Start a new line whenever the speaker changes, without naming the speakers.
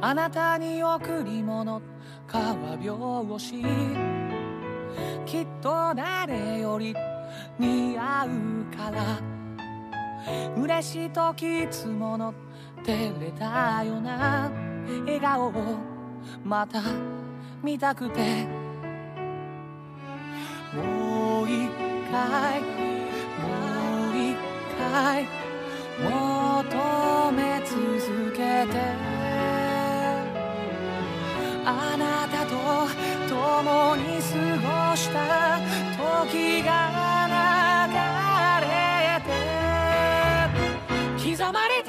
あなたに贈り物川拍子きっと誰より似合うから。嬉しい時いつもの照れたような。笑顔をまた見たくて。もう一回もう一回求あなたと共に過ごした時が流れて刻まれた